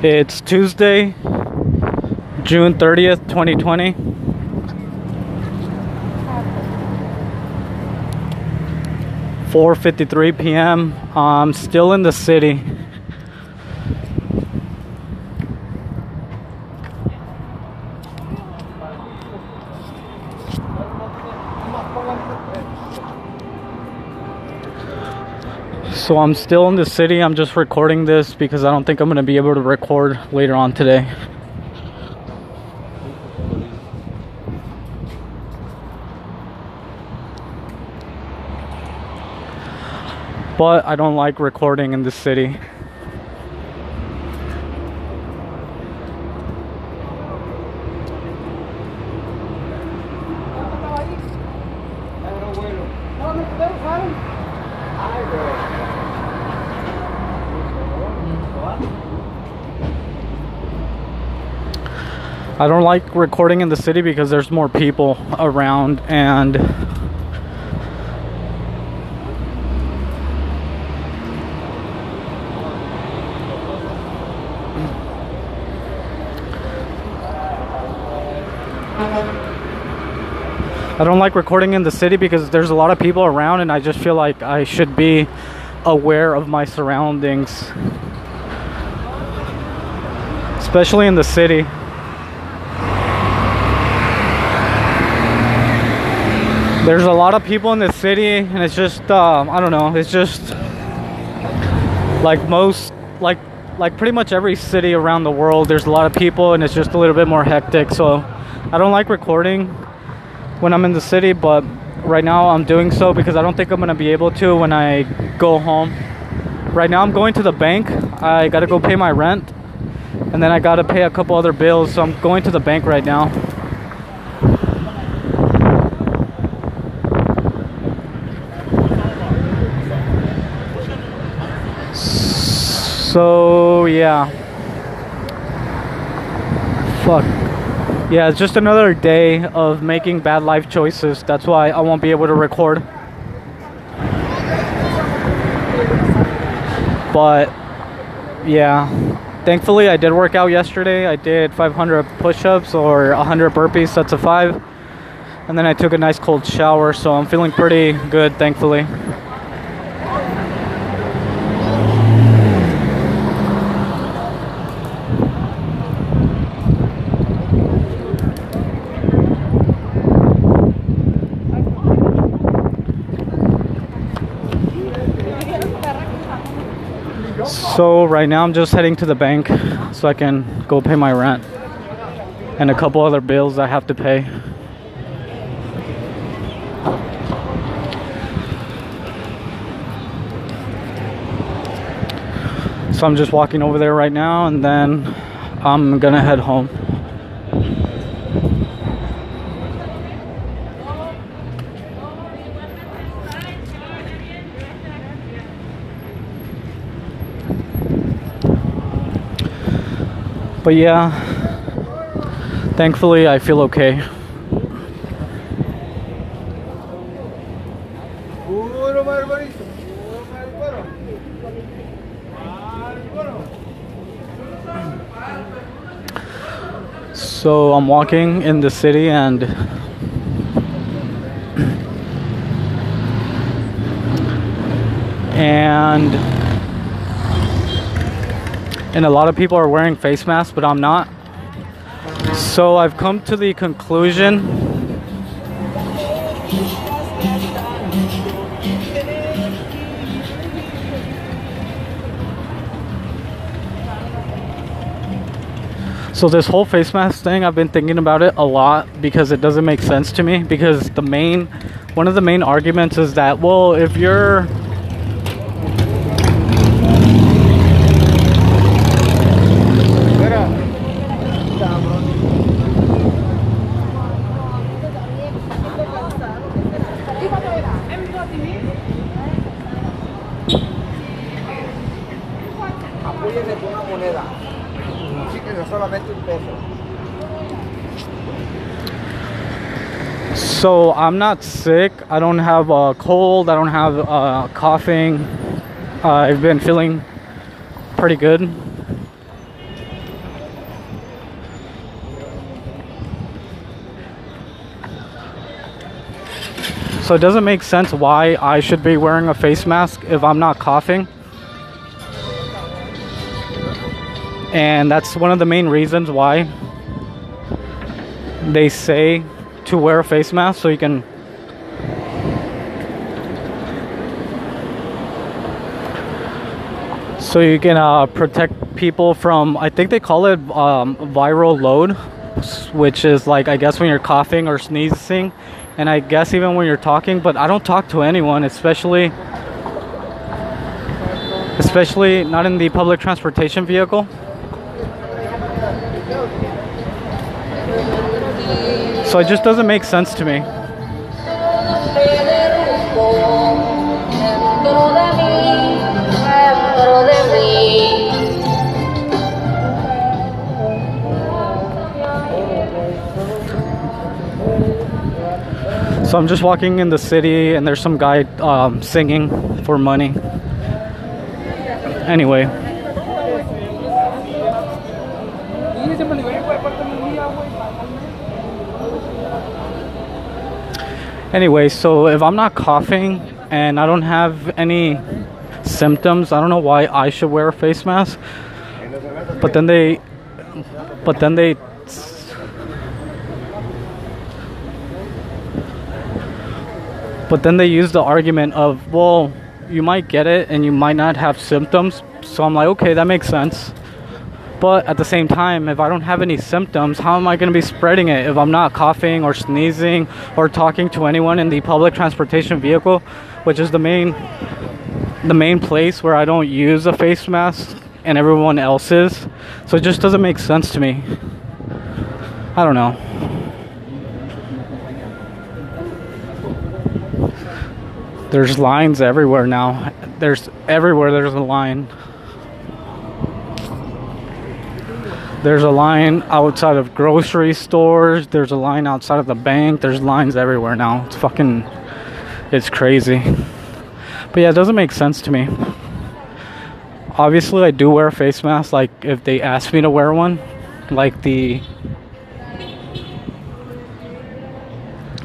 It's Tuesday, June 30th, 2020. Four fifty-three p.m. I'm still in the city. So I'm still in the city. I'm just recording this because I don't think I'm going to be able to record later on today. But I don't like recording in the city. I don't like recording in the city because there's more people around and I don't like recording in the city because there's a lot of people around and I just feel like I should be aware of my surroundings. Especially in the city. There's a lot of people in the city and it's just um, I don't know, it's just like most like like pretty much every city around the world there's a lot of people and it's just a little bit more hectic so I don't like recording when I'm in the city, but right now I'm doing so because I don't think I'm gonna be able to when I go home. Right now I'm going to the bank. I gotta go pay my rent, and then I gotta pay a couple other bills. So I'm going to the bank right now. So yeah. Fuck. Yeah, it's just another day of making bad life choices. That's why I won't be able to record. But yeah, thankfully I did work out yesterday. I did 500 push-ups or 100 burpees, sets of five, and then I took a nice cold shower. So I'm feeling pretty good, thankfully. So right now I'm just heading to the bank so I can go pay my rent and a couple other bills I have to pay. So I'm just walking over there right now and then I'm gonna head home. But yeah, thankfully I feel okay. So I'm walking in the city and and and a lot of people are wearing face masks, but I'm not. So I've come to the conclusion So this whole face mask thing, I've been thinking about it a lot because it doesn't make sense to me because the main one of the main arguments is that well, if you're una moneda. Solamente un peso. So I'm not sick. I don't have a cold. I don't have uh, coughing. Uh, I've been feeling pretty good. So it doesn't make sense why I should be wearing a face mask if I'm not coughing. And that's one of the main reasons why they say to wear a face mask so you can so you can uh, protect people from i think they call it um, viral load which is like i guess when you're coughing or sneezing and i guess even when you're talking but i don't talk to anyone especially especially not in the public transportation vehicle so it just doesn't make sense to me. So I'm just walking in the city and there's some guy um, singing for money. Anyway. Anyway, so if I'm not coughing and I don't have any symptoms, I don't know why I should wear a face mask. But then they but then they But then they use the argument of, well, you might get it and you might not have symptoms. So I'm like, okay, that makes sense. But at the same time, if I don't have any symptoms, how am I going to be spreading it if I'm not coughing or sneezing or talking to anyone in the public transportation vehicle, which is the main the main place where I don't use a face mask and everyone else is. So it just doesn't make sense to me. I don't know. There's lines everywhere now. There's everywhere there's a line. There's a line outside of grocery stores. There's a line outside of the bank. There's lines everywhere now. It's fucking it's crazy. But yeah, it doesn't make sense to me. Obviously, I do wear a face mask like if they ask me to wear one, like the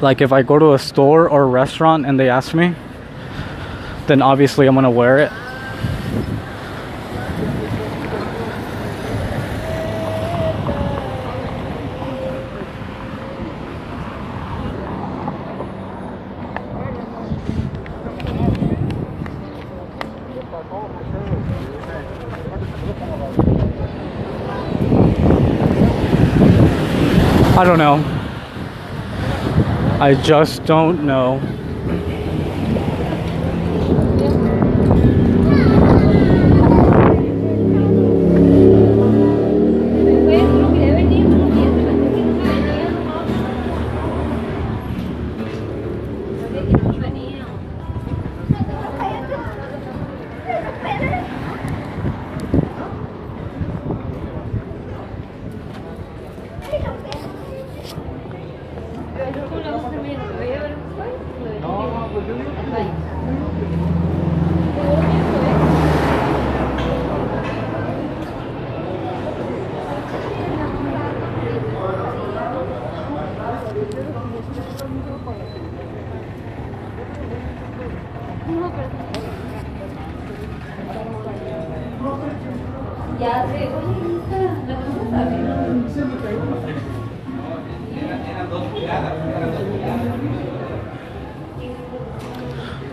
like if I go to a store or a restaurant and they ask me, then obviously I'm gonna wear it. I don't know. I just don't know.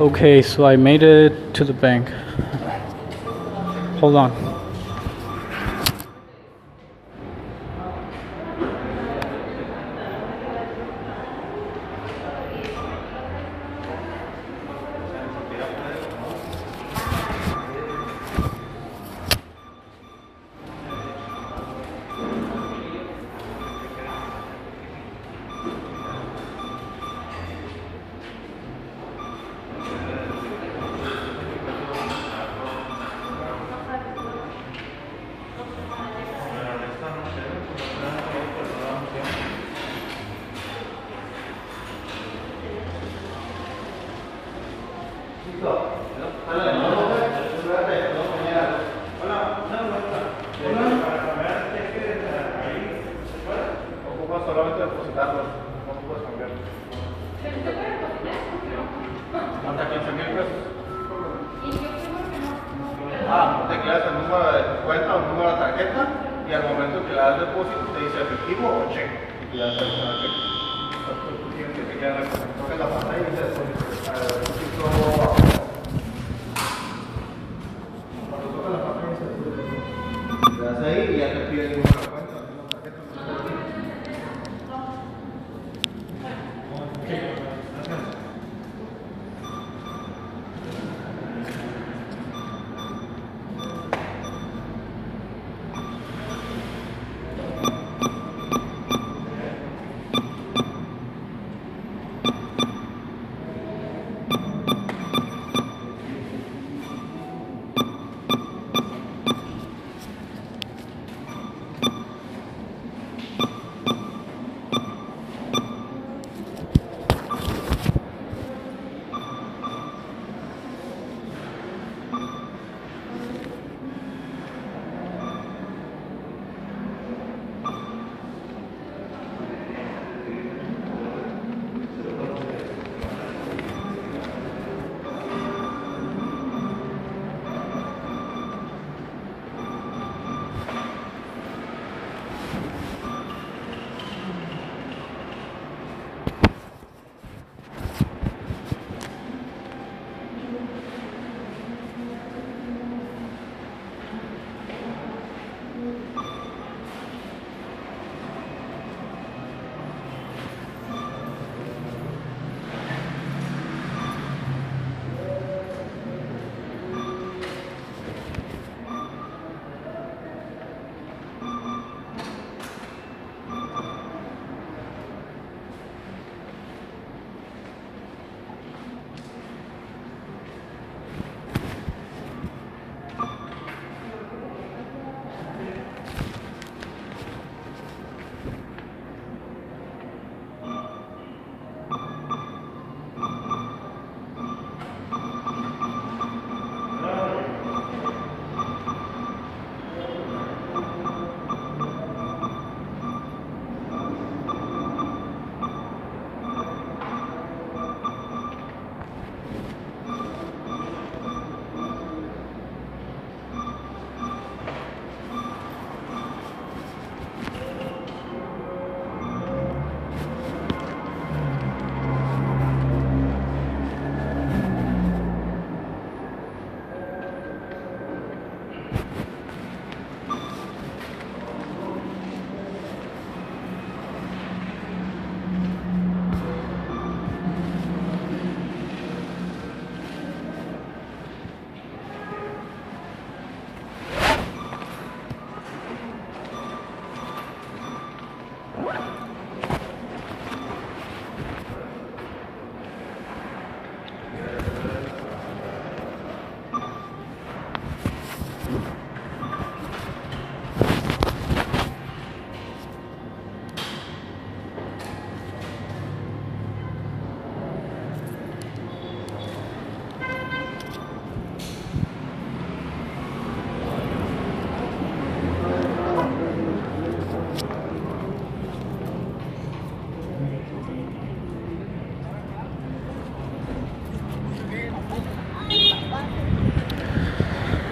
Okay, so I made it to the bank. Hold on. Ah, tecleas el número de cuenta o el número de tarjeta y al momento que le das depósito te dice efectivo o cheque. Y le das el la. Ah, ahí y ya te el número de cuenta, tarjeta.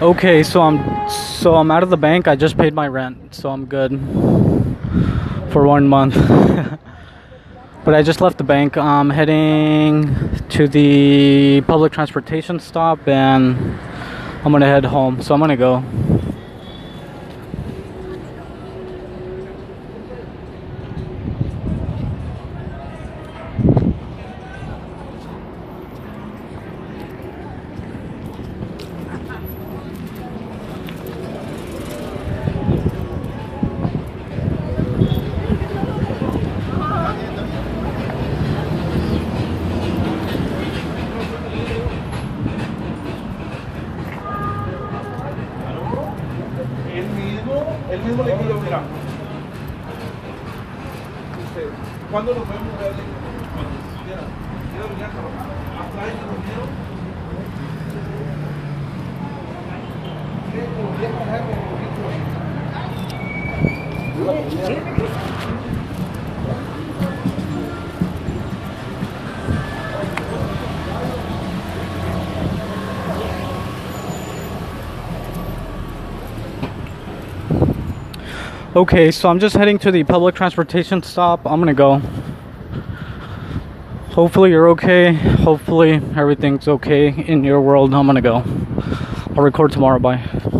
Okay, so I'm so I'm out of the bank. I just paid my rent, so I'm good for one month. but I just left the bank. I'm heading to the public transportation stop and I'm gonna head home. So I'm gonna go. Okay, so I'm just heading to the public transportation stop. I'm gonna go. Hopefully, you're okay. Hopefully, everything's okay in your world. I'm gonna go. I'll record tomorrow. Bye.